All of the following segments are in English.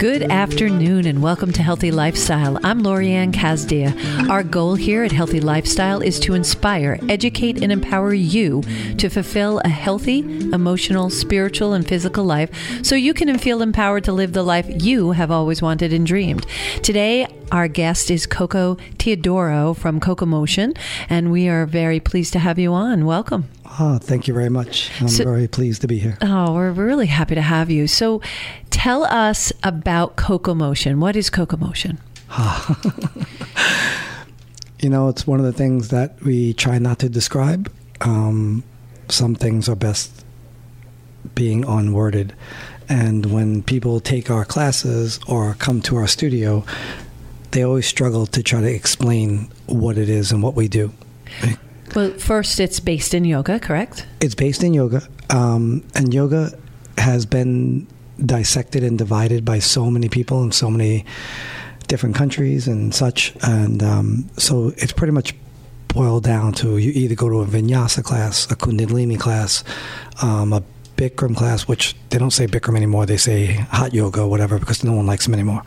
Good afternoon and welcome to Healthy Lifestyle. I'm Lorianne Kazdia. Our goal here at Healthy Lifestyle is to inspire, educate, and empower you to fulfill a healthy, emotional, spiritual, and physical life so you can feel empowered to live the life you have always wanted and dreamed. Today, our guest is Coco Teodoro from Coco Motion, and we are very pleased to have you on. Welcome. Oh, thank you very much. I'm So- very pleased to be here. Oh, we're really happy to have you. So, tell us about Coco Motion. What is Coco Motion? You know, it's one of the things that we try not to describe. Um, some things are best being unworded. And when people take our classes or come to our studio, they always struggle to try to explain what it is and what we do. Well, first, it's based in yoga, correct? It's based in yoga, um, and yoga has been dissected and divided by so many people in so many different countries and such. And um, so it's pretty much boiled down to you either go to a vinyasa class, a kundalini class, um, a Bikram class, which they don't say Bikram anymore. They say hot yoga or whatever because no one likes them anymore.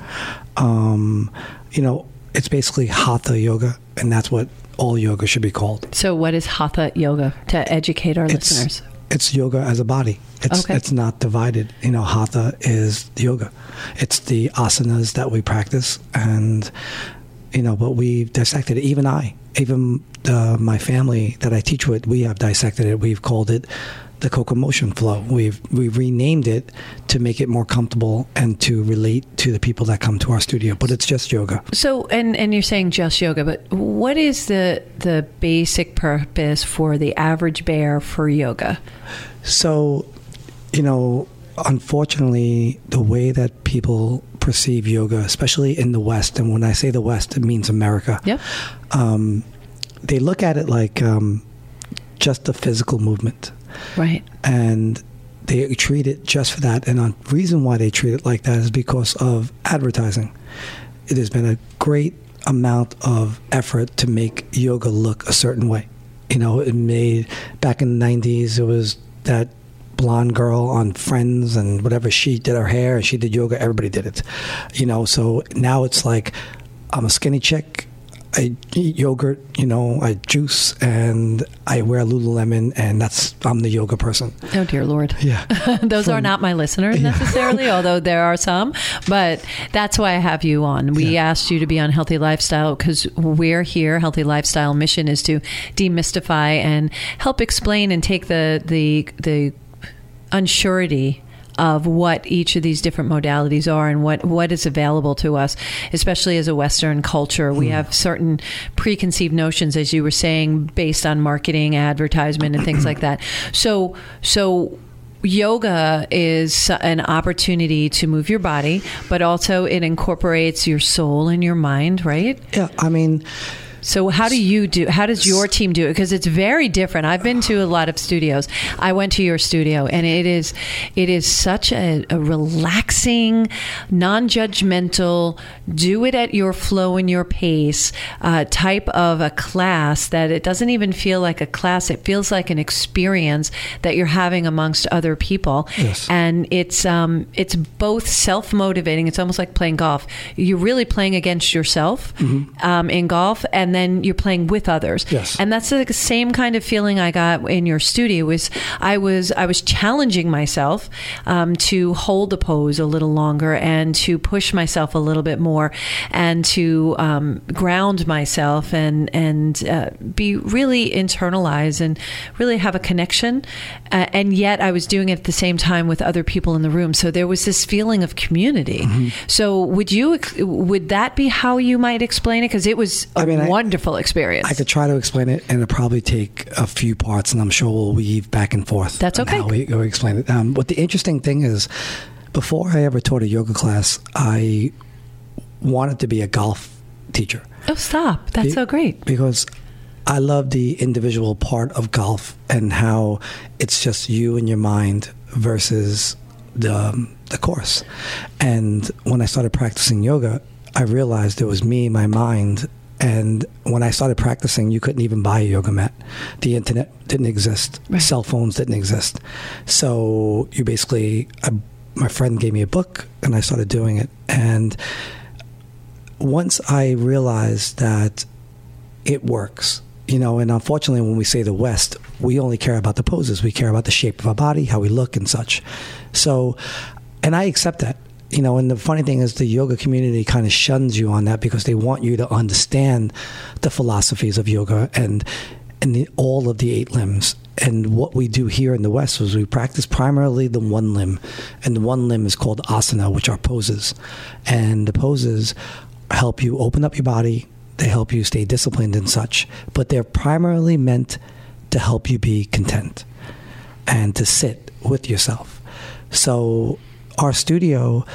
Um, you know, it's basically hatha yoga, and that's what all yoga should be called. So, what is Hatha Yoga to educate our It's- listeners? It's yoga as a body. It's Okay. it's not divided. You know, hatha is yoga. It's the asanas that we practice, and you know, but we've dissected it. Even I, even uh, my family that I teach with, we have dissected it. We've called it the Coco Motion Flow. We've we've renamed it to make it more comfortable and to relate to the people that come to our studio. But it's just yoga. So, and and you're saying just yoga, but what is the the basic purpose for the average bear for yoga? So, you know, unfortunately, the way that people perceive yoga, especially in the West, and when I say the West, it means America, Yep. um, they look at it like um, just a physical movement. Right. And they treat it just for that. And the reason why they treat it like that is because of advertising. It has been a great amount of effort to make yoga look a certain way. You know, it made back in the 90s, it was that blonde girl on Friends and whatever. She did her hair and she did yoga, everybody did it. You know, so now it's like I'm a skinny chick. I eat yogurt, you know, I juice and I wear Lululemon, and that's I'm the yoga person. Oh dear Lord. Yeah. Those are not my listeners necessarily, although there are some. But that's why I have you on. We Yeah. asked you to be on Healthy Lifestyle because we're here. Healthy Lifestyle mission is to demystify and help explain and take the the the unsurety of what each of these different modalities are and what, what is available to us, especially as a Western culture. We hmm. have certain preconceived notions, as you were saying, based on marketing, advertisement, and things like that. So, so yoga is an opportunity to move your body, but also it incorporates your soul and your mind, right? Yeah, I mean, So how do you do? How does your team do it? Because it's very different. I've been to a lot of studios. I went to your studio, and it is it is such a, a relaxing, non-judgmental, do it at your flow and your pace uh, type of a class that it doesn't even feel like a class. It feels like an experience that you're having amongst other people, Yes. and it's um, it's both self-motivating. It's almost like playing golf. You're really playing against yourself um, in golf, and and then you're playing with others. Yes. And that's the same kind of feeling I got in your studio. Was I was I was challenging myself um, to hold the pose a little longer and to push myself a little bit more and to um, ground myself and and uh, be really internalized and really have a connection. Uh, and yet I was doing it at the same time with other people in the room. So there was this feeling of community. Mm-hmm. So would you would that be how you might explain it? Because it was I mean, I- wonderful experience. I could try to explain it, and it'll probably take a few parts, and I'm sure we'll weave back and forth. That's okay. How we, we explain it. Um, but the interesting thing is, before I ever taught a yoga class, I wanted to be a golf teacher. oh, stop! That's Be- so great. because I love the individual part of golf and how it's just you and your mind versus the um, the course. And when I started practicing yoga, I realized it was me, my mind. And when I started practicing, you couldn't even buy a yoga mat. The internet didn't exist. Right. Cell phones didn't exist. So you basically, I, my friend gave me a book, and I started doing it. And once I realized that it works. You know, and unfortunately, when we say the West, we only care about the poses. We care about the shape of our body, how we look, and such. So, and I accept that. You know, and the funny thing is, the yoga community kind of shuns you on that because they want you to understand the philosophies of yoga and and the, all of the eight limbs. And what we do here in the West is we practice primarily the one limb, and the one limb is called asana, which are poses. And the poses help you open up your body, they help you stay disciplined and such, but they're primarily meant to help you be content and to sit with yourself. So our studio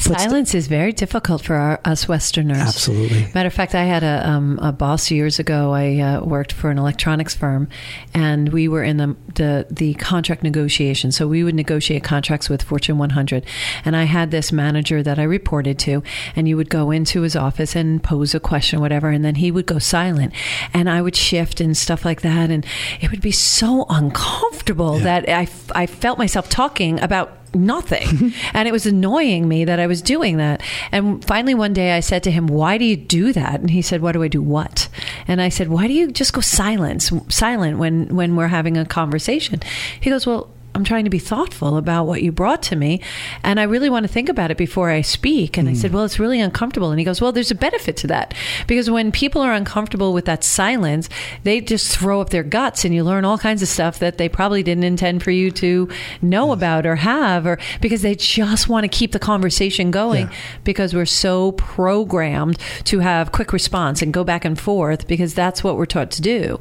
Silence is very difficult for our, us Westerners. Absolutely. Matter of fact, I had a, um, a boss years ago. I uh, worked for an electronics firm, and we were in the, the the contract negotiation. So we would negotiate contracts with Fortune 100, and I had this manager that I reported to, and you would go into his office and pose a question, whatever, and then he would go silent, and I would shift and stuff like that, and it would be so uncomfortable that I, f- I felt myself talking about nothing. and it was annoying me that I was doing that. And finally, one day I said to him, Why do you do that? And he said, Why do I do what? And I said, Why do you just go silence, silent when, when we're having a conversation? He goes, Well, I'm trying to be thoughtful about what you brought to me, and I really want to think about it before I speak. And I said, Well, it's really uncomfortable. And he goes, Well, there's a benefit to that because when people are uncomfortable with that silence, they just throw up their guts, and you learn all kinds of stuff that they probably didn't intend for you to know about or have, or because they just want to keep the conversation going Yeah. because we're so programmed to have quick response and go back and forth because that's what we're taught to do.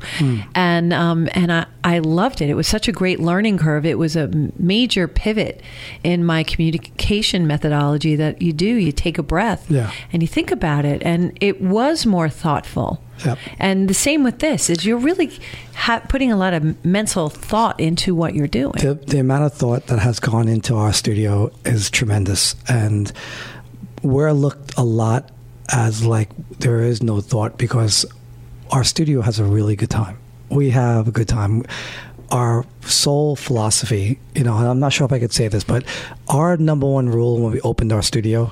And um, and I, I loved it. It was such a great learning curve. It was a major pivot in my communication methodology that you do. You take a breath Yeah. and you think about it, and it was more thoughtful. Yep. And the same with this is you're really ha- putting a lot of mental thought into what you're doing. the, the amount of thought that has gone into our studio is tremendous and we're looked a lot as like there is no thought because our studio has a really good time we have a good time our sole philosophy you know i'm not sure if i could say this but our number one rule when we opened our studio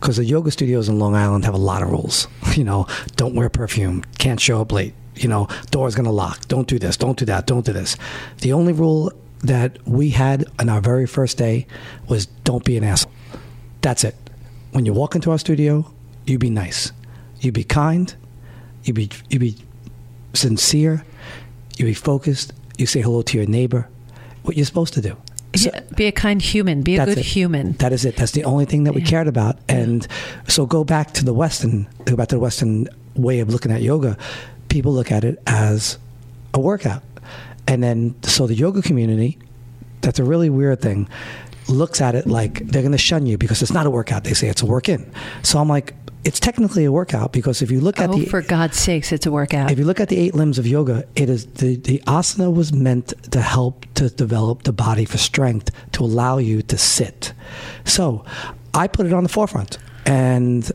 because the yoga studios in long island have a lot of rules you know don't wear perfume can't show up late you know door's gonna lock don't do this don't do that don't do this. The only rule that we had on our very first day was don't be an asshole. That's it. When you walk into our studio you be nice. You be kind. You be you be sincere. You be focused you say hello to your neighbor what you're supposed to do So- Yeah, be a kind human. Be a good it. human. That is it. That's the only thing that we Yeah. cared about. And so go back to the Western, go back to the Western way of looking at yoga. People look at it as a workout. And then, so the yoga community, that's a really weird thing, looks at it like they're going to shun you because it's not a workout. They say it's a work in. So I'm like, it's technically a workout because if you look at oh, the for God's sakes, it's a workout. if you look at the eight limbs of yoga, it is the, the asana was meant to help to develop the body for strength to allow you to sit. So I put it on the forefront and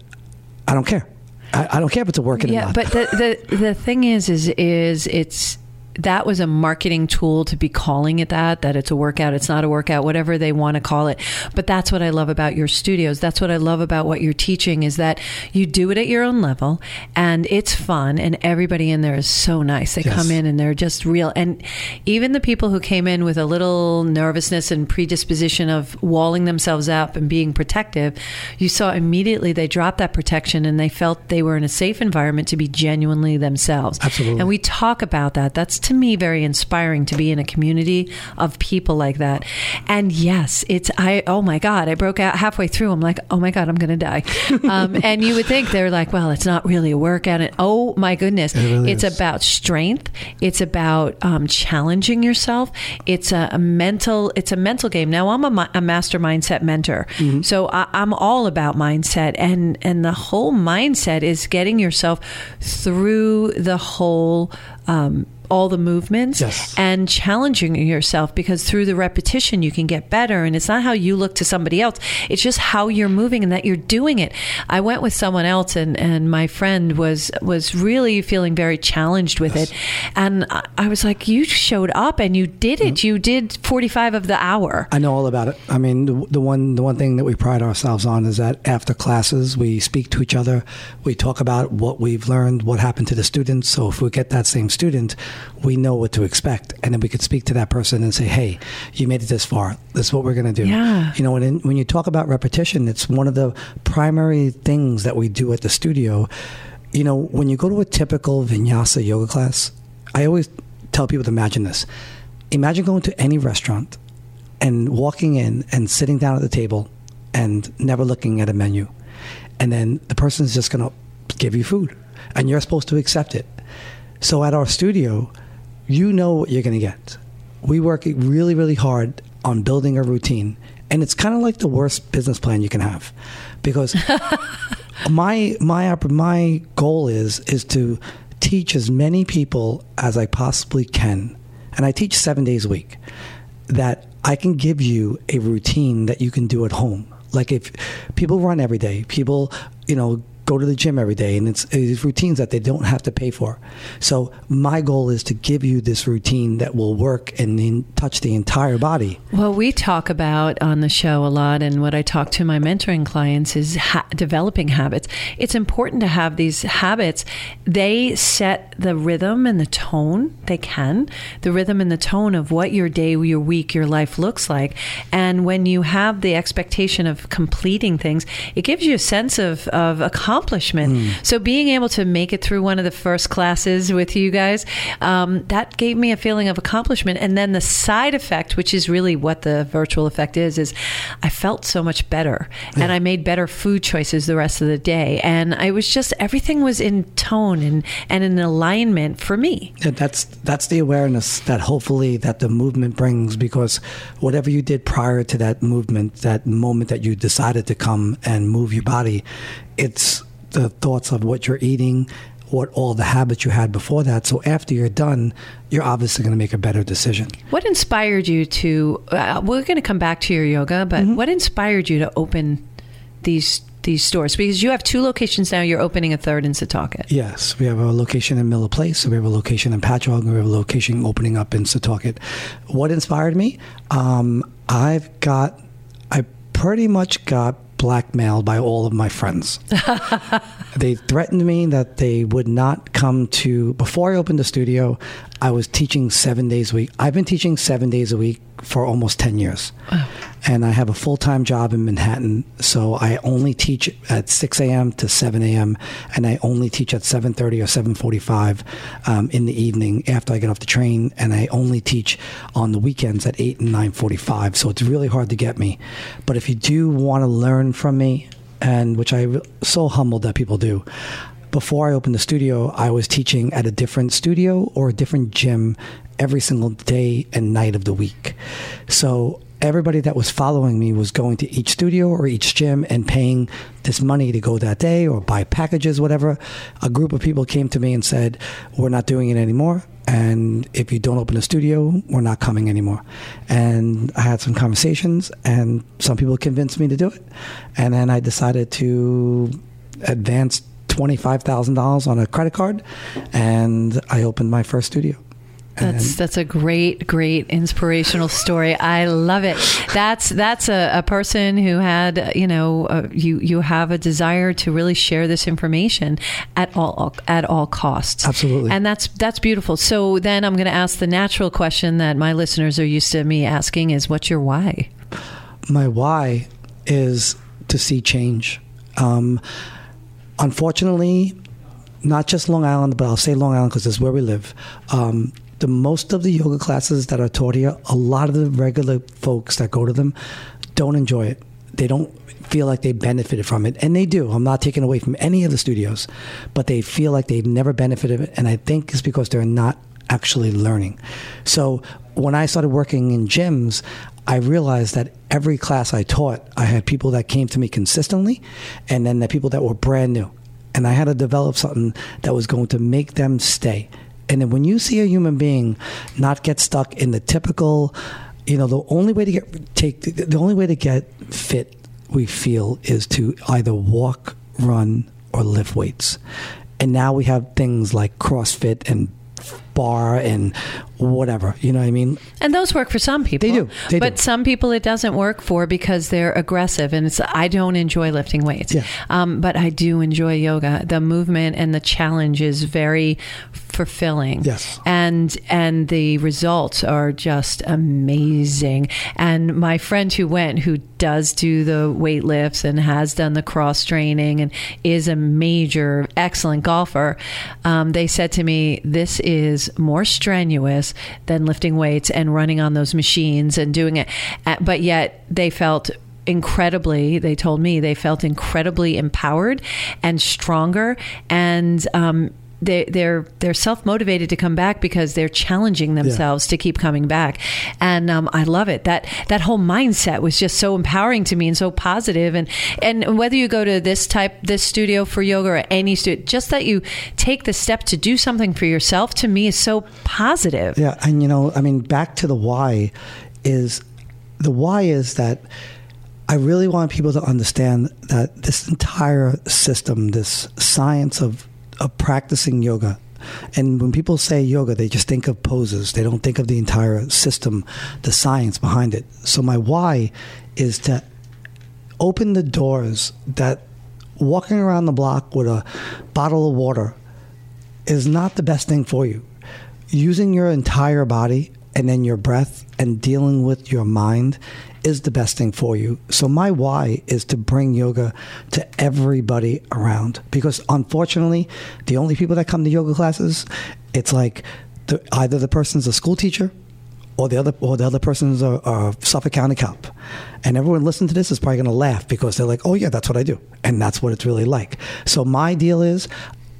I don't care. I, I don't care if it's a workout or yeah, not. but the, the the thing is, is is it's that was a marketing tool to be calling it that, that it's a workout, it's not a workout, whatever they want to call it. But that's what I love about your studios. That's what I love about what you're teaching is that you do it at your own level and it's fun and everybody in there is so nice. They Yes. come in and they're just real. And even the people who came in with a little nervousness and predisposition of walling themselves up and being protective, you saw immediately they dropped that protection and they felt they were in a safe environment to be genuinely themselves. Absolutely. And we talk about that. That's to me very inspiring to be in a community of people like that. And yes, it's I oh my god, I broke out halfway through. I'm like, "Oh my god, I'm going to die." Um, and you would think they're like, "Well, it's not really a workout." And oh my goodness, really it's is. about strength. It's about um, challenging yourself. It's a, a mental it's a mental game. Now, I'm a, a master mindset mentor. So I, I'm all about mindset and and the whole mindset is getting yourself through the whole um, all the movements Yes. and challenging yourself because through the repetition you can get better and it's not how you look to somebody else it's just how you're moving and that you're doing it i went with someone else and and my friend was was really feeling very challenged with it and I, I was like you showed up and you did it mm-hmm. you did 45 of the hour I know all about it. I mean, the, the one the one thing that we pride ourselves on is that after classes, we speak to each other. We talk about what we've learned, what happened to the students. So if we get that same student, we know what to expect, and then we could speak to that person and say, "Hey, you made it this far. This is what we're going to do." Yeah. You know, and in, when you talk about repetition, it's one of the primary things that we do at the studio. You know, when you go to a typical vinyasa yoga class, I always tell people to imagine this. Imagine going to any restaurant and walking in and sitting down at the table and never looking at a menu. And then the person's just going to give you food and you're supposed to accept it. So at our studio, you know what you're going to get. We work really, really hard on building a routine. And it's kind of like the worst business plan you can have because my my my goal is is to teach as many people as I possibly can, and I teach seven days a week. That I can give you a routine that you can do at home. Like if people run every day, people you know go to the gym every day, and it's, it's routines that they don't have to pay for. So my goal is to give you this routine that will work and in, touch the entire body. Well, we talk about on the show a lot, and what I talk to my mentoring clients is ha- developing habits. It's important to have these habits. They set the rhythm and the tone, they can, the rhythm and the tone of what your day, your week, your life looks like. And when you have the expectation of completing things, it gives you a sense of, of accomplishment. So being able to make it through one of the first classes with you guys, um, that gave me a feeling of accomplishment. And then the side effect, which is really what the virtual effect is, is I felt so much better and I made better food choices the rest of the day. And I was just, everything was in tone and, and in alignment for me. Yeah, that's that's the awareness that hopefully that the movement brings because whatever you did prior to that movement, that moment that you decided to come and move your body, it's the thoughts of what you're eating, what all the habits you had before that. So after you're done, you're obviously going to make a better decision. What inspired you to, uh, we're going to come back to your yoga, but what inspired you to open these these stores? Because you have two locations now, you're opening a third in Setauket. Yes, we have a location in Miller Place. So We have a location in Patchogue. and We have a location opening up in Setauket. What inspired me? Um, I've got, I pretty much got blackmailed by all of my friends. they threatened me that they would not come to. Before I opened the studio, I was teaching seven days a week. I've been teaching seven days a week for almost ten years, and I have a full time job in Manhattan. So I only teach at six a.m. to seven a.m. and I only teach at seven thirty or seven forty-five um, in the evening after I get off the train, and I only teach on the weekends at eight and nine forty-five. So it's really hard to get me. But if you do want to learn from me, and which I'm so humbled that people do. Before I opened the studio, I was teaching at a different studio or a different gym every single day and night of the week. So everybody that was following me was going to each studio or each gym and paying this money to go that day or buy packages, whatever. A group of people came to me and said, We're not doing it anymore. And if you don't open a studio, we're not coming anymore. And I had some conversations, and some people convinced me to do it. And then I decided to advance $25,000 on a credit card, and I opened my first studio. That's that's a great, great inspirational story. I love it. That's that's a, a person who had you know uh, you you have a desire to really share this information at all at all costs. Absolutely, and that's that's beautiful. So then I'm going to ask the natural question that my listeners are used to me asking: Is what's your why? My why is to see change. Um, unfortunately, not just Long Island, but I'll say Long Island because it's where we live. Um, the most of the yoga classes that are taught here, a lot of the regular folks that go to them don't enjoy it. They don't feel like they benefited from it, and they do. I'm not taking away from any of the studios, but they feel like they've never benefited, and I think it's because they're not actually learning. So when I started working in gyms, I realized that every class I taught, I had people that came to me consistently, and then the people that were brand new. And I had to develop something that was going to make them stay. And then when you see a human being not get stuck in the typical, you know, the only way to get take the only way to get fit, we feel, is to either walk, run, or lift weights. And now we have things like CrossFit and barre and whatever. You know what I mean? And those work for some people. They do. They but do. some people it doesn't work for because they're aggressive. And it's I don't enjoy lifting weights. Yeah. Um, but I do enjoy yoga. The movement and the challenge is very fulfilling. Yes. And and the results are just amazing. And my friend who went, who does do the weight lifts and has done the cross training and is a major excellent golfer, um, they said to me, "This is more strenuous than lifting weights and running on those machines and doing it." But yet they felt incredibly they told me they felt incredibly empowered and stronger and um, they, they're they're self motivated to come back because they're challenging themselves to keep coming back, and um, I love it. That that whole mindset was just so empowering to me and so positive. And and whether you go to this type this studio for yoga or any studio, just that you take the step to do something for yourself to me is so positive. Yeah, and you know, I mean, back to the why is the why is that I really want people to understand that this entire system, this science of of practicing yoga. And when people say yoga, they just think of poses. They don't think of the entire system, the science behind it. So my why is to open the doors that walking around the block with a bottle of water is not the best thing for you. Using your entire body and then your breath and dealing with your mind is the best thing for you. So my why is to bring yoga to everybody around because unfortunately, the only people that come to yoga classes, it's like the, either the person's a school teacher or the other or the other person's a, a Suffolk County cop. And everyone listening to this is probably going to laugh because they're like, "Oh yeah, that's what I do," and that's what it's really like. So my deal is,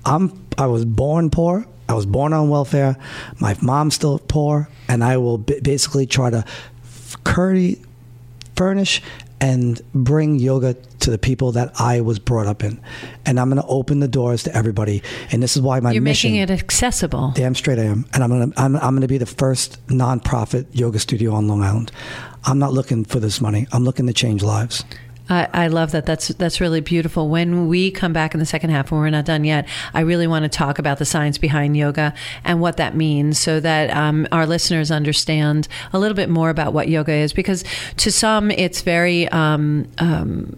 I'm I was born poor. I was born on welfare. My mom's still poor, and I will b- basically try to curry, furnish and bring yoga to the people that I was brought up in. And I'm going to open the doors to everybody. And this is why my You're mission making it accessible. Damn straight I am. And I'm gonna I'm, I'm gonna be the first nonprofit yoga studio on Long Island. I'm not looking for this money. I'm looking to change lives. I, I love that. That's that's really beautiful. When we come back in the second half, when we're not done yet, I really want to talk about the science behind yoga and what that means, so that um, our listeners understand a little bit more about what yoga is. Because to some, it's very. Um, um,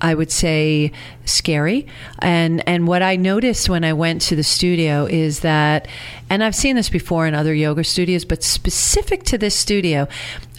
I would say scary. And and what I noticed when I went to the studio is that and I've seen this before in other yoga studios, but specific to this studio,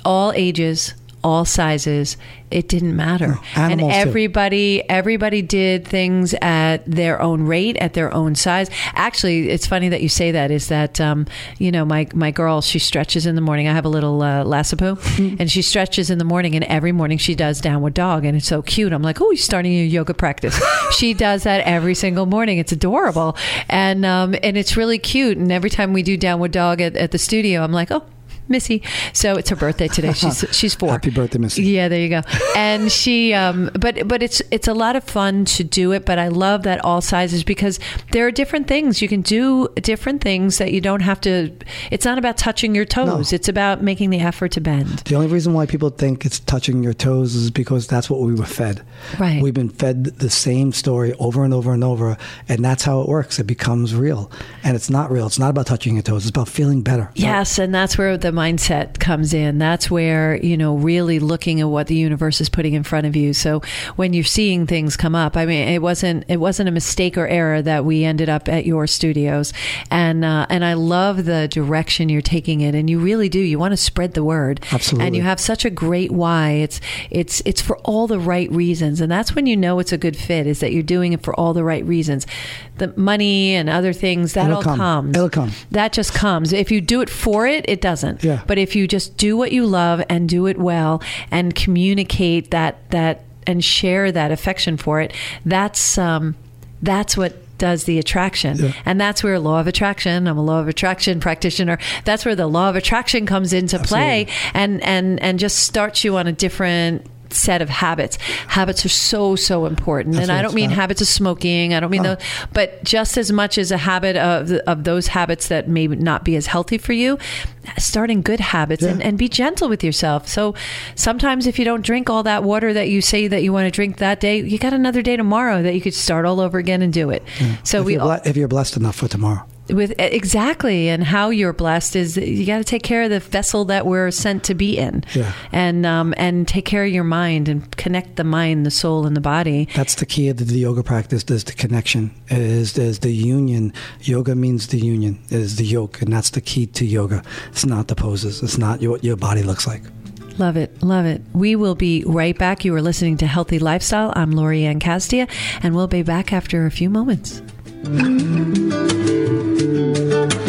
all ages, all sizes, it didn't matter. and animals too. everybody everybody did things at their own rate, at their own size. Actually, it's funny that you say that is that um, you know, my my girl, she stretches in the morning. I have a little uh, Lhasapoo and she stretches in the morning and every morning she does downward dog and it's so cute. I'm like, "Oh, you're starting your yoga practice." she does that every single morning. It's adorable. And um, and it's really cute and every time we do downward dog at, at the studio, I'm like, "Oh, Missy. So it's her birthday today. She's she's four. Happy birthday, Missy. Yeah, there you go. And she, um, but but it's it's a lot of fun to do it. But I love that all sizes because there are different things you can do, different things that you don't have to. It's not about touching your toes. No. It's about making the effort to bend. The only reason why people think it's touching your toes is because that's what we were fed. Right. We've been fed the same story over and over and over, and that's how it works. It becomes real, and it's not real. It's not about touching your toes. It's about feeling better. Yes, and that's where the mindset comes in. That's where, you know, really looking at what the universe is putting in front of you. So when you're seeing things come up, I mean, it wasn't it wasn't a mistake or error that we ended up at your studios. And uh, and I love the direction you're taking it and you really do. You want to spread the word. Absolutely. And you have such a great why. It's it's it's for all the right reasons. And that's when you know it's a good fit is that you're doing it for all the right reasons. The money and other things that It'll all come. comes. It'll come. That just comes. If you do it for it, it doesn't. Yeah. But if you just do what you love and do it well and communicate that that and share that affection for it, that's um, that's what does the attraction. Yeah. And that's where law of attraction, I'm a law of attraction practitioner. That's where the law of attraction comes into play and and and just starts you on a different set of habits. Habits are so so important. That's and I don't mean about. habits of smoking. I don't mean Oh. those, but just as much as a habit of of those habits that may not be as healthy for you, starting good habits and, Yeah. and be gentle with yourself. So sometimes if you don't drink all that water that you say that you want to drink that day, you got another day tomorrow that you could start all over again and do it. So if, we you're ble- if you're blessed enough for tomorrow. With exactly and how you're blessed is you got to take care of the vessel that we're sent to be in Yeah. and um, and take care of your mind and connect the mind the soul and the body That's the key of the yoga practice. Is the connection. Is is the union. Yoga means the union. It is the yoke, and that's the key to yoga. It's not the poses. It's not what your body looks like. Love it. Love it. We will be right back. You are listening to Healthy Lifestyle. I'm Lori Ann Castia, and we'll be back after a few moments. Thank you.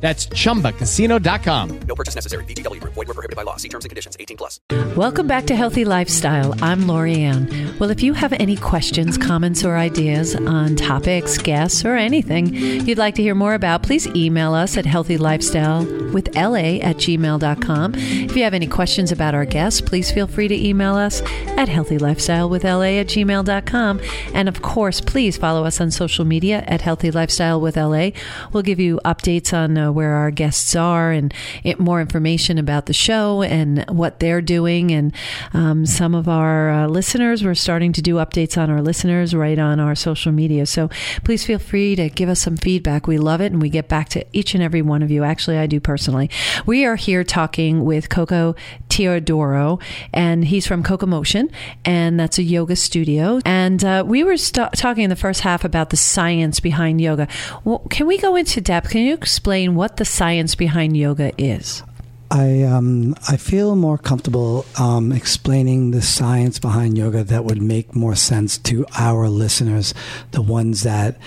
That's chumbacasino.com. No purchase necessary. VGW Group. Void were prohibited by law. See terms and conditions. 18 plus. Welcome back to Healthy Lifestyle. I'm Lori Ann. Well, if you have any questions, comments, or ideas on topics, guests, or anything you'd like to hear more about, please email us at healthylifestyle with la at gmail.com. If you have any questions about our guests, please feel free to email us at healthylifestyle with la at gmail.com. And of course, please follow us on social media at Healthy Lifestyle with LA. We'll give you updates on uh, where our guests are and it, more information about the show and what they're doing. And um, some of our uh, listeners, we're starting to do updates on our listeners right on our social media. So please feel free to give us some feedback. We love it and we get back to each and every one of you. Actually, I do personally. We are here talking with Coco Teodoro, and he's from Coco Motion, and that's a yoga studio. And uh, we were st- talking in the first half about the science behind yoga. Well, can we go into depth? Can you explain what the science behind yoga is? I um, I feel more comfortable um, explaining the science behind yoga that would make more sense to our listeners, the ones that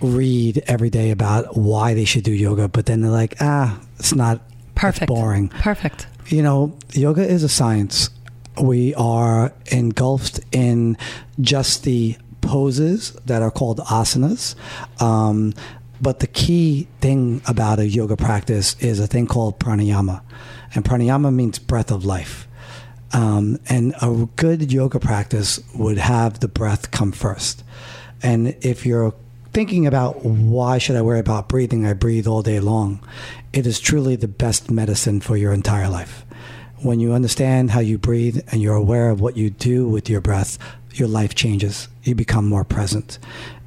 read every day about why they should do yoga, but then they're like, ah, it's not Perfect. boring. Perfect. You know, yoga is a science. We are engulfed in just the poses that are called asanas. Um, but the key thing about a yoga practice is a thing called pranayama. And pranayama means breath of life. Um, and a good yoga practice would have the breath come first. And if you're thinking about why should I worry about breathing, I breathe all day long. It is truly the best medicine for your entire life. When you understand how you breathe and you're aware of what you do with your breath, your life changes. You become more present.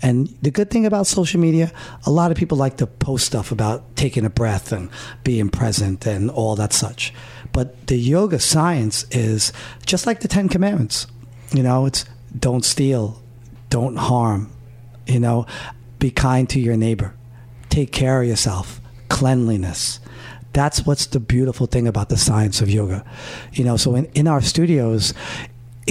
And the good thing about social media, a lot of people like to post stuff about taking a breath and being present and all that such. But the yoga science is just like the Ten Commandments. You know, it's don't steal, don't harm, you know, be kind to your neighbor, take care of yourself, cleanliness. That's what's the beautiful thing about the science of yoga. You know, so in, in our studios,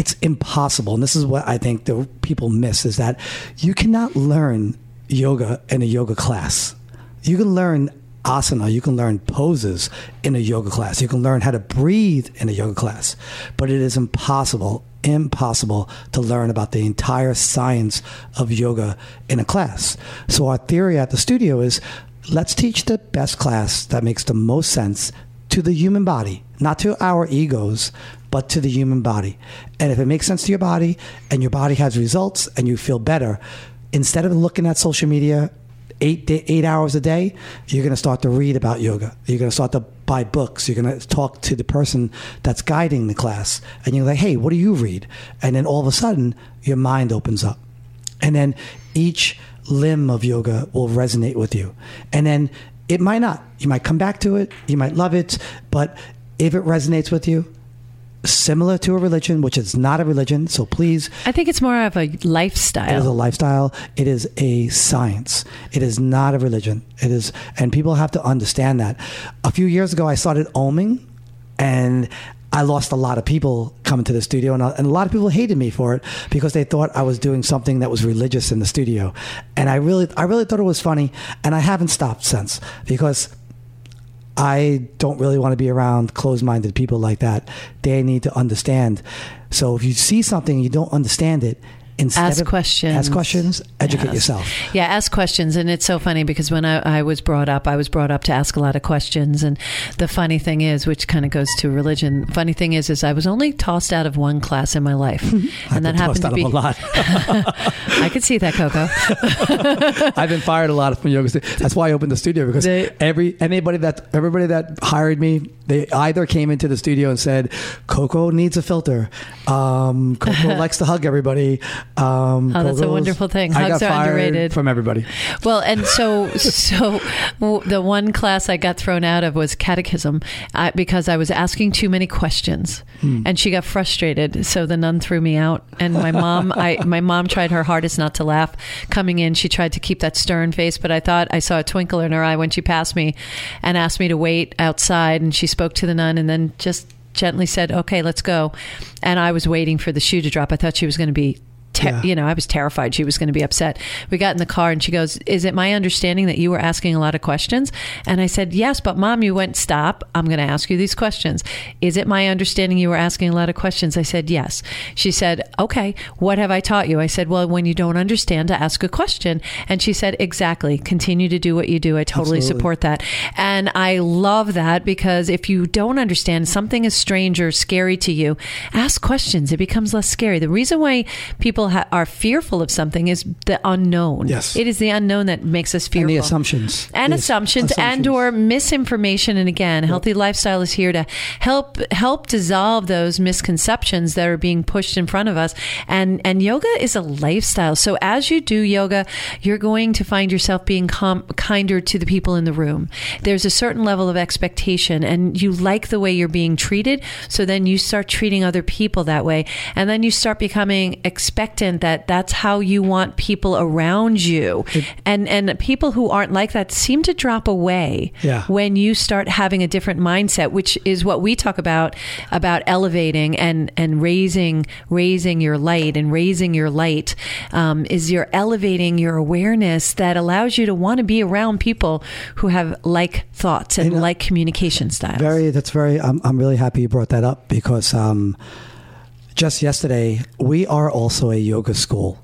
it's impossible. And this is what I think the people miss is that you cannot learn yoga in a yoga class. You can learn asana, you can learn poses in a yoga class. You can learn how to breathe in a yoga class. But it is impossible, impossible to learn about the entire science of yoga in a class. So our theory at the studio is let's teach the best class that makes the most sense to the human body, not to our egos, but to the human body. And if it makes sense to your body and your body has results and you feel better, instead of looking at social media eight day, eight hours a day, you're going to start to read about yoga. You're going to start to buy books. You're going to talk to the person that's guiding the class, and you're like, "Hey, what do you read?" And then all of a sudden, your mind opens up, and then each limb of yoga will resonate with you, and then it might not. You might come back to it. You might love it, but if it resonates with you, similar to a religion, which is not a religion. So please, I think it's more of a lifestyle. it is a lifestyle. It is a science. It is not a religion. It is, and people have to understand that. A few years ago, I started oming, and I lost a lot of people coming to the studio, and a, and a lot of people hated me for it because they thought I was doing something that was religious in the studio, and I really, I really thought it was funny, and I haven't stopped since because I don't really want to be around closed minded people like that. They need to understand. So if you see something you don't understand it, instead Ask of questions. ask questions, educate Yes. yourself. Yeah, ask questions. And it's so funny because when I, I was brought up, I was brought up to ask a lot of questions. And the funny thing is, which kind of goes to religion, funny thing is, is I was only tossed out of one class in my life. and that happened to be. a lot. I could see that, Coco. I've been fired a lot from yoga. That's why I opened the studio because They- every anybody that everybody that hired me, they either came into the studio and said, "Coco needs a filter." Um, Coco likes to hug everybody. Um, Oh, that's a wonderful thing. Hugs are underrated. from everybody. Well, and so so the one class I got thrown out of was catechism because I was asking too many questions, and she got frustrated. So the nun threw me out, and my mom I my mom tried her hardest not to laugh coming in. She tried to keep that stern face, but I thought I saw a twinkle in her eye when she passed me and asked me to wait outside, and she spoke to the nun, and then just gently said, "Okay, let's go." And I was waiting for the shoe to drop. I thought she was going to be te- Yeah. you know, I was terrified she was going to be upset. We got in the car and she goes, Is it my understanding that you were asking a lot of questions? And I said, Yes, but mom, you went, Stop. I'm going to ask you these questions. Is it my understanding you were asking a lot of questions? I said, Yes. She said, Okay, what have I taught you? I said, Well, when you don't understand, to ask a question. And she said, Exactly. Continue to do what you do. I totally Absolutely. support that. And I love that because if you don't understand something is strange or scary to you, ask questions. It becomes less scary. The reason why people ha- are fearful of something is the unknown. Yes. It is the unknown that makes us fearful. And the assumptions. And The assumptions, and or misinformation. And again healthy lifestyle is here to help help dissolve those misconceptions that are being pushed in front of us. And and yoga is a lifestyle. So as you do yoga you're going to find yourself being com- kinder to the people in the room. There's a certain level of expectation and you like the way you're being treated. So then you start treating other people that way. And then you start becoming expectant expectant that that's how you want people around you. and and people who aren't like that seem to drop away Yeah. when you start having a different mindset, which is what we talk about about elevating and and raising raising your light and raising your light um, is you're elevating your awareness that allows you to want to be around people who have like thoughts and And, uh, like communication styles. Very. That's very. I'm, I'm really happy you brought that up because um, just yesterday we are also a yoga school.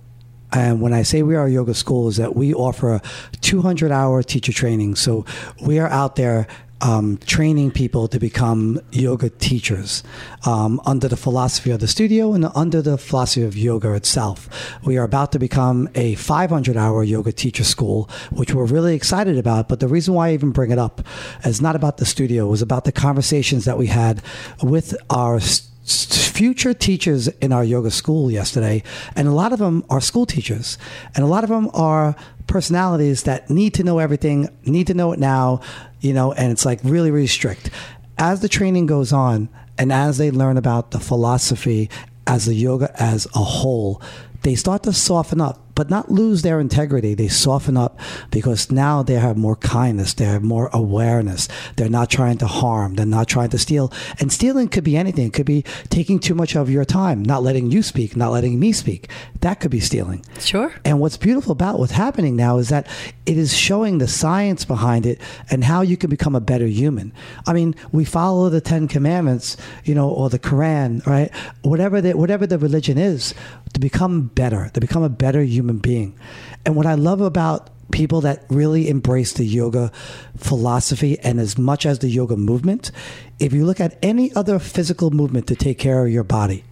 And when I say we are a yoga school, is that we offer a 200 hour teacher training. So we are out there um, training people to become yoga teachers um, under the philosophy of the studio and under the philosophy of yoga itself. We are about to become a 500 hour yoga teacher school, which we're really excited about. But the reason why I even bring it up is not about the studio, it was about the conversations that we had with our s- s- future teachers in our yoga school yesterday, and a lot of them are school teachers, and a lot of them are personalities that need to know everything, need to know it now, you know, and it's like really, really strict. As the training goes on, and as they learn about the philosophy as the yoga as a whole, they start to soften up, but not lose their integrity. They soften up because now they have more kindness, they have more awareness. They're not trying to harm, they're not trying to steal. And stealing could be anything. It could be taking too much of your time, not letting you speak, not letting me speak. That could be stealing. Sure. And what's beautiful about what's happening now is that it is showing the science behind it and how you can become a better human. I mean, we follow the Ten Commandments, you know, or the Quran, right? Whatever the whatever the religion is, to become better, to become a better human being. And what I love about people that really embrace the yoga philosophy and as much as the yoga movement, if you look at any other physical movement to take care of your body,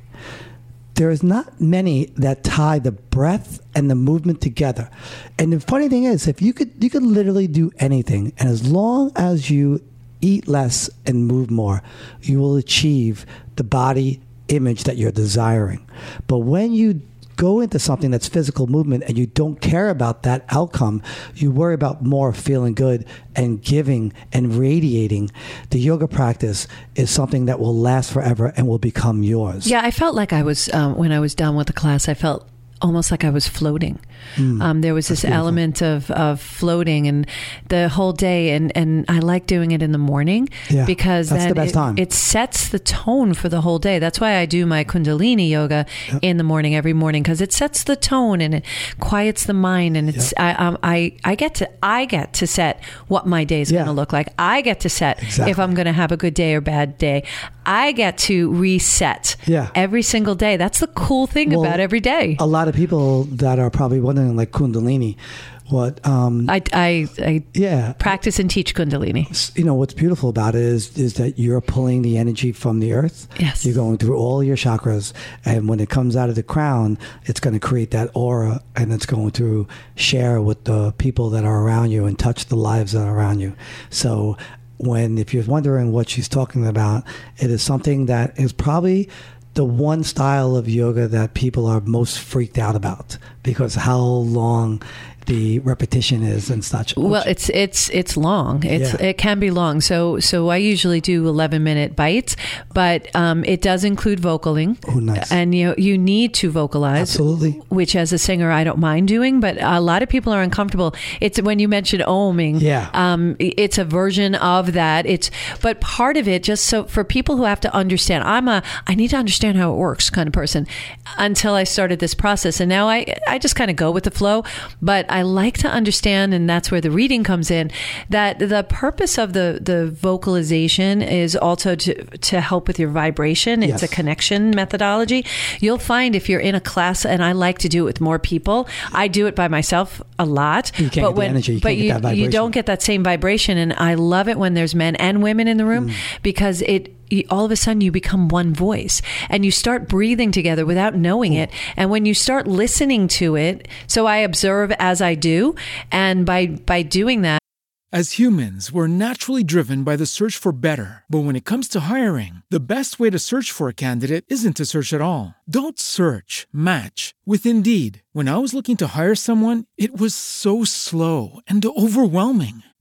there is not many that tie the breath and the movement together. And the funny thing is, if you could, you could literally do anything, and as long as you eat less and move more, you will achieve the body image that you're desiring. But when you go into something that's physical movement and you don't care about that outcome, you worry about more feeling good and giving and radiating. The yoga practice is something that will last forever and will become yours. Yeah, I felt like I was um, when I was done with the class. I felt almost like I was floating. Um, there was this element of, of floating, and the whole day. And, and I like doing it in the morning Yeah, because that's then the best it, time. it sets the tone for the whole day. That's why I do my Kundalini yoga in the morning every morning because it sets the tone and it quiets the mind. And it's I um, I I get to I get to set what my day is Yeah. going to look like. I get to set Exactly. if I'm going to have a good day or bad day. I get to reset Yeah. every single day. That's the cool thing Well, about every day. A lot of people that are probably like Kundalini, what, um, I, I, I yeah, practice and teach Kundalini. you know what's beautiful about it is is that you're pulling the energy from the earth. Yes. You're going through all your chakras, and when it comes out of the crown, it's going to create that aura, and it's going to share with the people that are around you and touch the lives that are around you. So. When, if you're wondering what she's talking about, it is something that is probably the one style of yoga that people are most freaked out about because how long the repetition is and such. Well, it's it's it's long. It's Yeah. it can be long. So so I usually do eleven minute bites, but um, it does include vocaling. Oh, nice. And you you need to vocalize. Absolutely. Which, as a singer, I don't mind doing, but a lot of people are uncomfortable. It's when you mentioned oming. Yeah. Um, it's a version of that. It's but part of it just so for people who have to understand. I'm a I need to understand how it works kind of person. Until I started this process, and now I I just kind of go with the flow. But I like to understand, and that's where the reading comes in. That the purpose of the the vocalization is also to to help with your vibration. It's Yes. a connection methodology. You'll find if you're in a class, and I like to do it with more people. I do it by myself a lot. You can't but get the energy, you but can't get you, that vibration. you don't get that same vibration, and I love it when there's men and women in the room Mm. because it. All of a sudden, you become one voice, and you start breathing together without knowing it. And when you start listening to it, so I observe as I do, and by by doing that. As humans, we're naturally driven by the search for better. But when it comes to hiring, the best way to search for a candidate isn't to search at all. Don't search, match with Indeed. When I was looking to hire someone, it was so slow and overwhelming.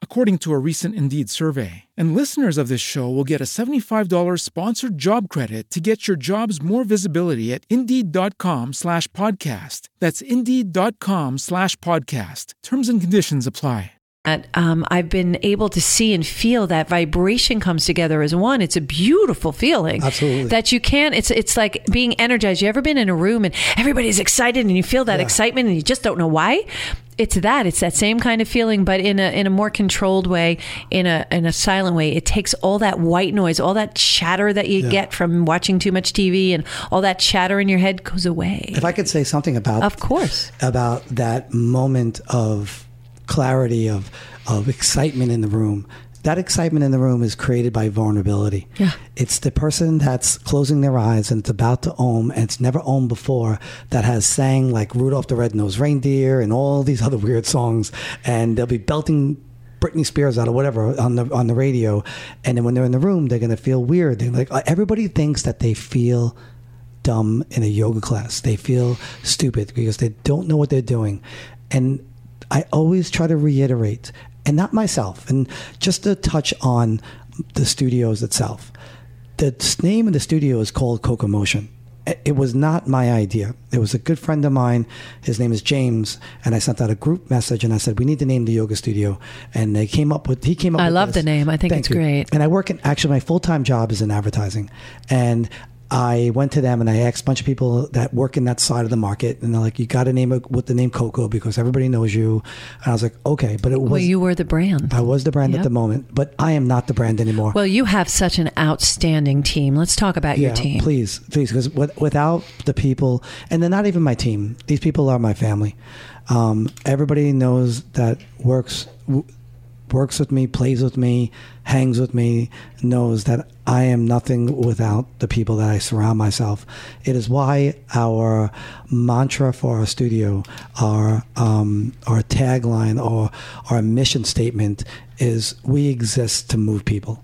according to a recent Indeed survey. And listeners of this show will get a $75 sponsored job credit to get your jobs more visibility at Indeed.com slash podcast. That's Indeed.com slash podcast. Terms and conditions apply. that um, I've been able to see and feel that vibration comes together as one. It's a beautiful feeling. Absolutely. That you can't. It's it's like being energized. You ever been in a room and everybody's excited and you feel that Yeah. excitement and you just don't know why? It's that. It's that same kind of feeling, but in a in a more controlled way, in a in a silent way. It takes all that white noise, all that chatter that you get from watching too much TV, and all that chatter in your head goes away. If I could say something about Of course. about that moment of clarity of of excitement in the room. That excitement in the room is created by vulnerability. Yeah. It's the person that's closing their eyes and it's about to ohm and it's never owned before that has sang like Rudolph the Red-Nosed Reindeer and all these other weird songs and they'll be belting Britney Spears out or whatever on the on the radio and then when they're in the room they're going to feel weird. They're like uh, everybody thinks that they feel dumb in a yoga class. They feel stupid because they don't know what they're doing. And I always try to reiterate, and not myself, and just to touch on the studios itself. The name of the studio is called Coco Motion. It was not my idea. It was a good friend of mine. His name is James, and I sent out a group message and I said we need to name the yoga studio. And they came up with he came up. With I love this. the name. I think Thank it's you. great. And I work in actually my full time job is in advertising, and I went to them and I asked a bunch of people that work in that side of the market, and they're like, "You got to name it with the name Coco because everybody knows you." And I was like, "Okay," but it was well, you were the brand. I was the brand Yep. at the moment, but I am not the brand anymore. Well, you have such an outstanding team. Let's talk about your team. Please, please, because with, without the people, and they're not even my team. These people are my family. Um, everybody knows that works works with me, plays with me, hangs with me, knows that I am nothing without the people that I surround myself. It is why our mantra for our studio, our um, our tagline, or our mission statement is: "We exist to move people."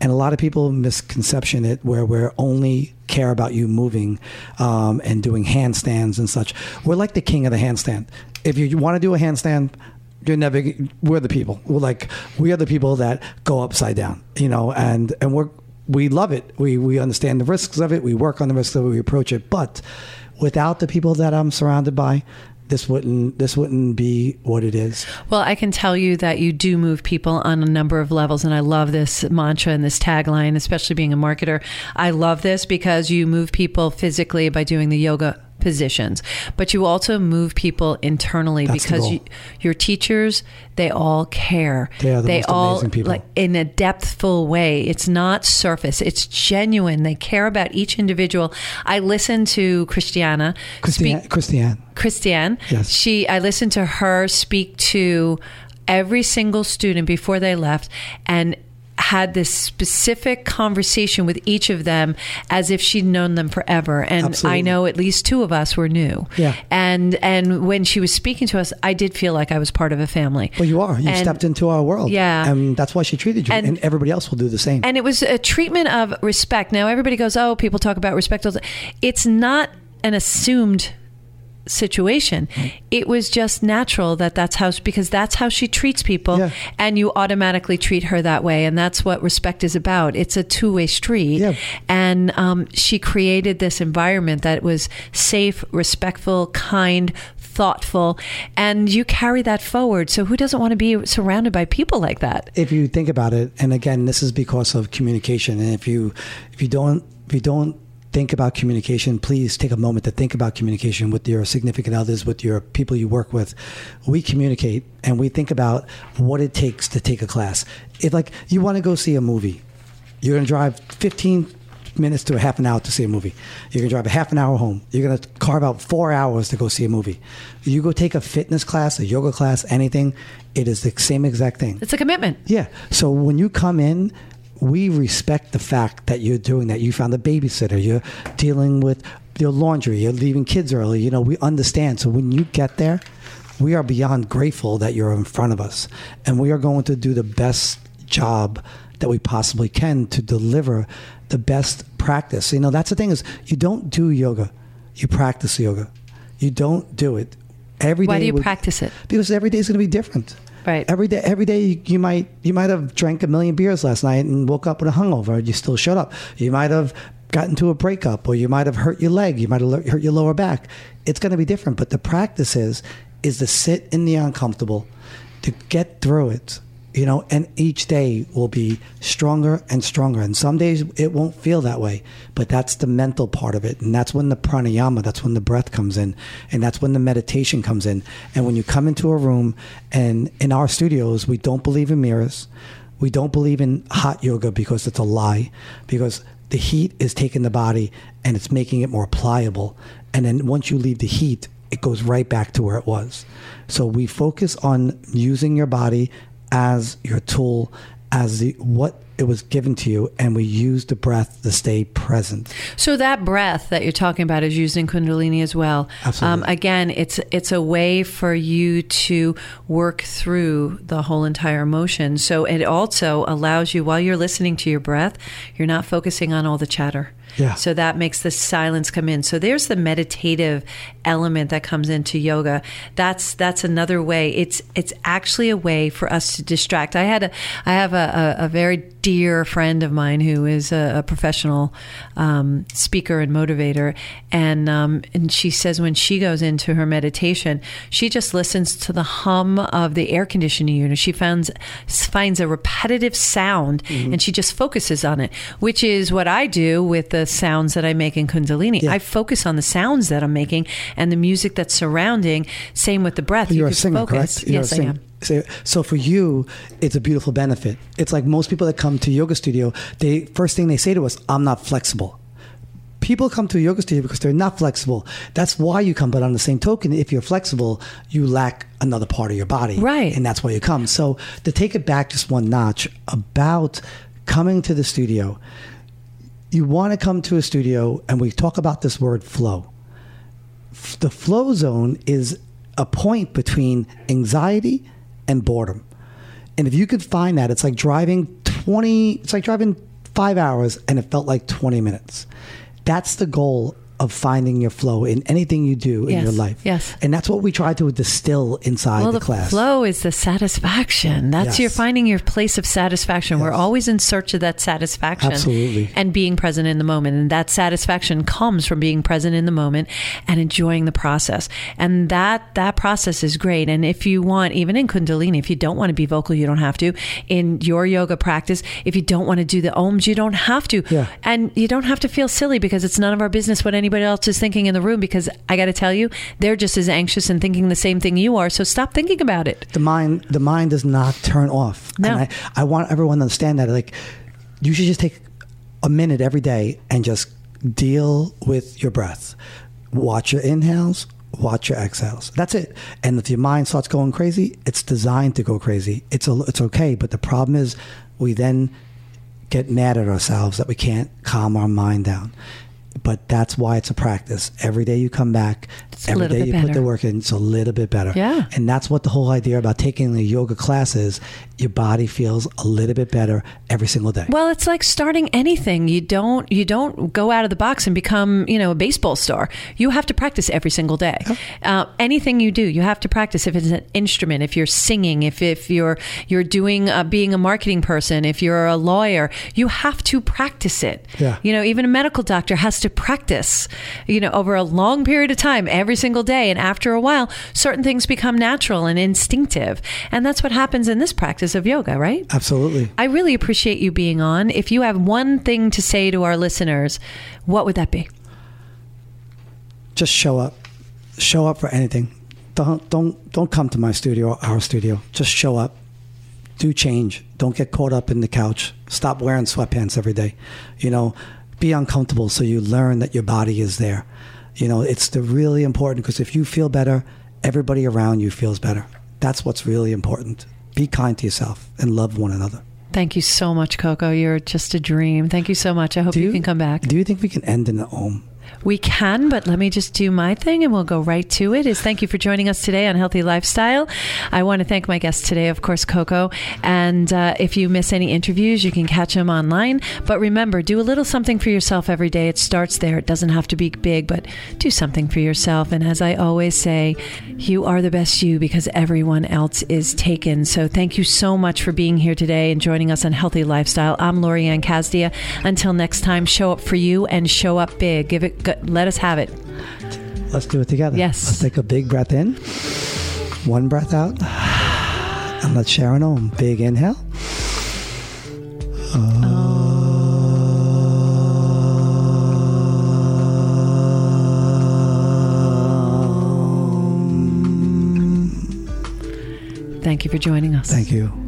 and a lot of people misconception it where we're only care about you moving um, and doing handstands and such. We're like the king of the handstand. If you want to do a handstand, you're never. We're the people. We're like we are the people that go upside down. You know, and and we're we love it. We we understand the risks of it. We work on the risks of it. We approach it. But without the people that I'm surrounded by. This wouldn't this wouldn't be what it is. Well, I can tell you that you do move people on a number of levels, and I love this mantra and this tagline, especially being a marketer. I love this because you move people physically by doing the yoga positions, but you also move people internally That's because you, your teachers they all care. They are the most all amazing people. like in a depthful way. It's not surface. It's genuine. They care about each individual. I listen to Christiana Christiane, speak Christiane. Christiane. Yes. She I listened to her speak to every single student before they left and had this specific conversation with each of them as if she'd known them forever and Absolutely. i know at least two of us were new Yeah. and and when she was speaking to us i did feel like i was part of a family Well, you are. You And- stepped into our world. Yeah. And that's why she treated you. And- And, everybody else will do the same. and it was a treatment of respect. Now everybody goes, "Oh, people talk about respect." It's not an assumed situation. It was just natural that that's how because that's how she treats people, Yeah. and you automatically treat her that way, and that's what respect is about. It's a two way street, Yeah. and um, she created this environment that was safe, respectful, kind. Thoughtful, and you carry that forward. So, who doesn't want to be surrounded by people like that? if you think about it, and again, this is because of communication. And if you if you don't if you don't think about communication, please take a moment to think about communication with your significant others, with your people you work with. We communicate and we think about what it takes to take a class. If like you want to go see a movie, you're going to drive 15 minutes to a half an hour to see a movie. You're going to drive a half an hour home. You're going to carve out four hours to go see a movie. You go take a fitness class, a yoga class, anything, it is the same exact thing. It's a commitment. Yeah. So when you come in, we respect the fact that you're doing that. You found a babysitter. You're dealing with your laundry. You're leaving kids early. You know, we understand. So when you get there, we are beyond grateful that you're in front of us, and we are going to do the best job that we possibly can to deliver the best practice. You know, that's the thing is you don't do yoga, you practice yoga. You don't do it every day. Why do you practice it? Because every day is going to be different. Right. Every day, every day you might you might have drank a million beers last night and woke up with a hungover. You still showed up. You might have gotten to a breakup, or you might have hurt your leg. You might have hurt your lower back. It's going to be different. But the practice is is to sit in the uncomfortable, to get through it. You know, and each day will be stronger and stronger. And some days it won't feel that way, but that's the mental part of it. And that's when the pranayama, that's when the breath comes in. And that's when the meditation comes in. And when you come into a room, and in our studios, we don't believe in mirrors. We don't believe in hot yoga because it's a lie, because the heat is taking the body and it's making it more pliable. And then once you leave the heat, it goes right back to where it was. So we focus on using your body as your tool, as the what it was given to you, and we use the breath to stay present. So that breath that you're talking about is used in Kundalini as well. Um, Absolutely. again, it's it's a way for you to work through the whole entire motion. So it also allows you while you're listening to your breath, you're not focusing on all the chatter. Yeah. So that makes the silence come in. So there's the meditative element that comes into yoga. That's that's another way. It's it's actually a way for us to distract. I had a I have a, a, a very dear friend of mine who is a, a professional um, speaker and motivator, and um, and she says when she goes into her meditation, she just listens to the hum of the air conditioning unit. She finds finds a repetitive sound, and she just focuses on it, which is what I do with the sounds that I make in Kundalini. Yeah. I focus on the sounds that I'm making and the music that's surrounding. Same with the breath. You're you a singer, focus. correct? You're yes, I am. So, for you, it's a beautiful benefit. It's like most people that come to yoga studio, they first thing they say to us, "I'm not flexible." People come to a yoga studio because they're not flexible. That's why you come. But on the same token, if you're flexible, you lack another part of your body, Right. And that's why you come. So to take it back just one notch about coming to the studio, you want to come to a studio, and we talk about this word flow the flow zone is a point between anxiety and boredom. And if you could find that, it's like driving 20, it's like driving five hours and it felt like 20 minutes. That's the goal of finding your flow in anything you do in your life. yes. And that's what we try to distill inside Well, the the class. flow is the satisfaction. That's Yes. you're finding your place of satisfaction. We're always in search of that satisfaction. Absolutely. And being present in the moment. And that satisfaction comes from being present in the moment and enjoying the process. And that that process is great. And if you want, even in Kundalini, if you don't want to be vocal, you don't have to. In your yoga practice, if you don't want to do the ohms, you don't have to. Yeah. And you don't have to feel silly because it's none of our business what anybody else is thinking in the room because I got to tell you, they're just as anxious and thinking the same thing you are. So stop thinking about it. the mind the mind does not turn off. No. And I, I want everyone to understand that like you should just take a minute every day and just deal with your breath. Watch your inhales, watch your exhales. That's it. And if your mind starts going crazy, it's designed to go crazy. It's a, it's okay, but the problem is we then get mad at ourselves that we can't calm our mind down. But that's why it's a practice. Every day you come back, It's a every day you put the work in, it's a little bit better. Yeah. And that's what the whole idea about taking the yoga class is. Your body feels a little bit better every single day. Well, it's like starting anything. You don't you don't go out of the box and become you know a baseball star. You have to practice every single day. Uh, anything you do, you have to practice. If it's an instrument, if you're singing, if if you're you're doing uh, being a marketing person, if you're a lawyer, you have to practice it. Yeah. You know, even a medical doctor has to practice. You know, over a long period of time, every single day, and after a while, certain things become natural and instinctive, and that's what happens in this practice of yoga, right? Absolutely. I really appreciate you being on. If you have one thing to say to our listeners, what would that be? Just show up. Show up for anything. Don't don't don't come to my studio or our studio. Just show up. Do change. Don't get caught up in the couch. Stop wearing sweatpants every day. You know, be uncomfortable so you learn that your body is there. You know, it's the really important because if you feel better, everybody around you feels better. That's what's really important. Be kind to yourself and love one another. Thank you so much, Coco. You're just a dream. Thank you so much. I hope you, can come back. Do you think we can end in the om? We can, but let me just do my thing and we'll go right to it. Is thank you for joining us today on Healthy Lifestyle. I want to thank my guest today, of course, Coco. And uh, if you miss any interviews, you can catch them online. But remember, do a little something for yourself every day. It starts there. It doesn't have to be big, but do something for yourself. And as I always say, you are the best you because everyone else is taken. So thank you so much for being here today and joining us on Healthy Lifestyle. I'm Lorianne Casdia. Until next time, show up for you and show up big. Give it Good. Let us have it. Let's do it together. Yes. Let's take a big breath in, one breath out, and let's share an om. Big inhale. Thank you for joining us. Thank you.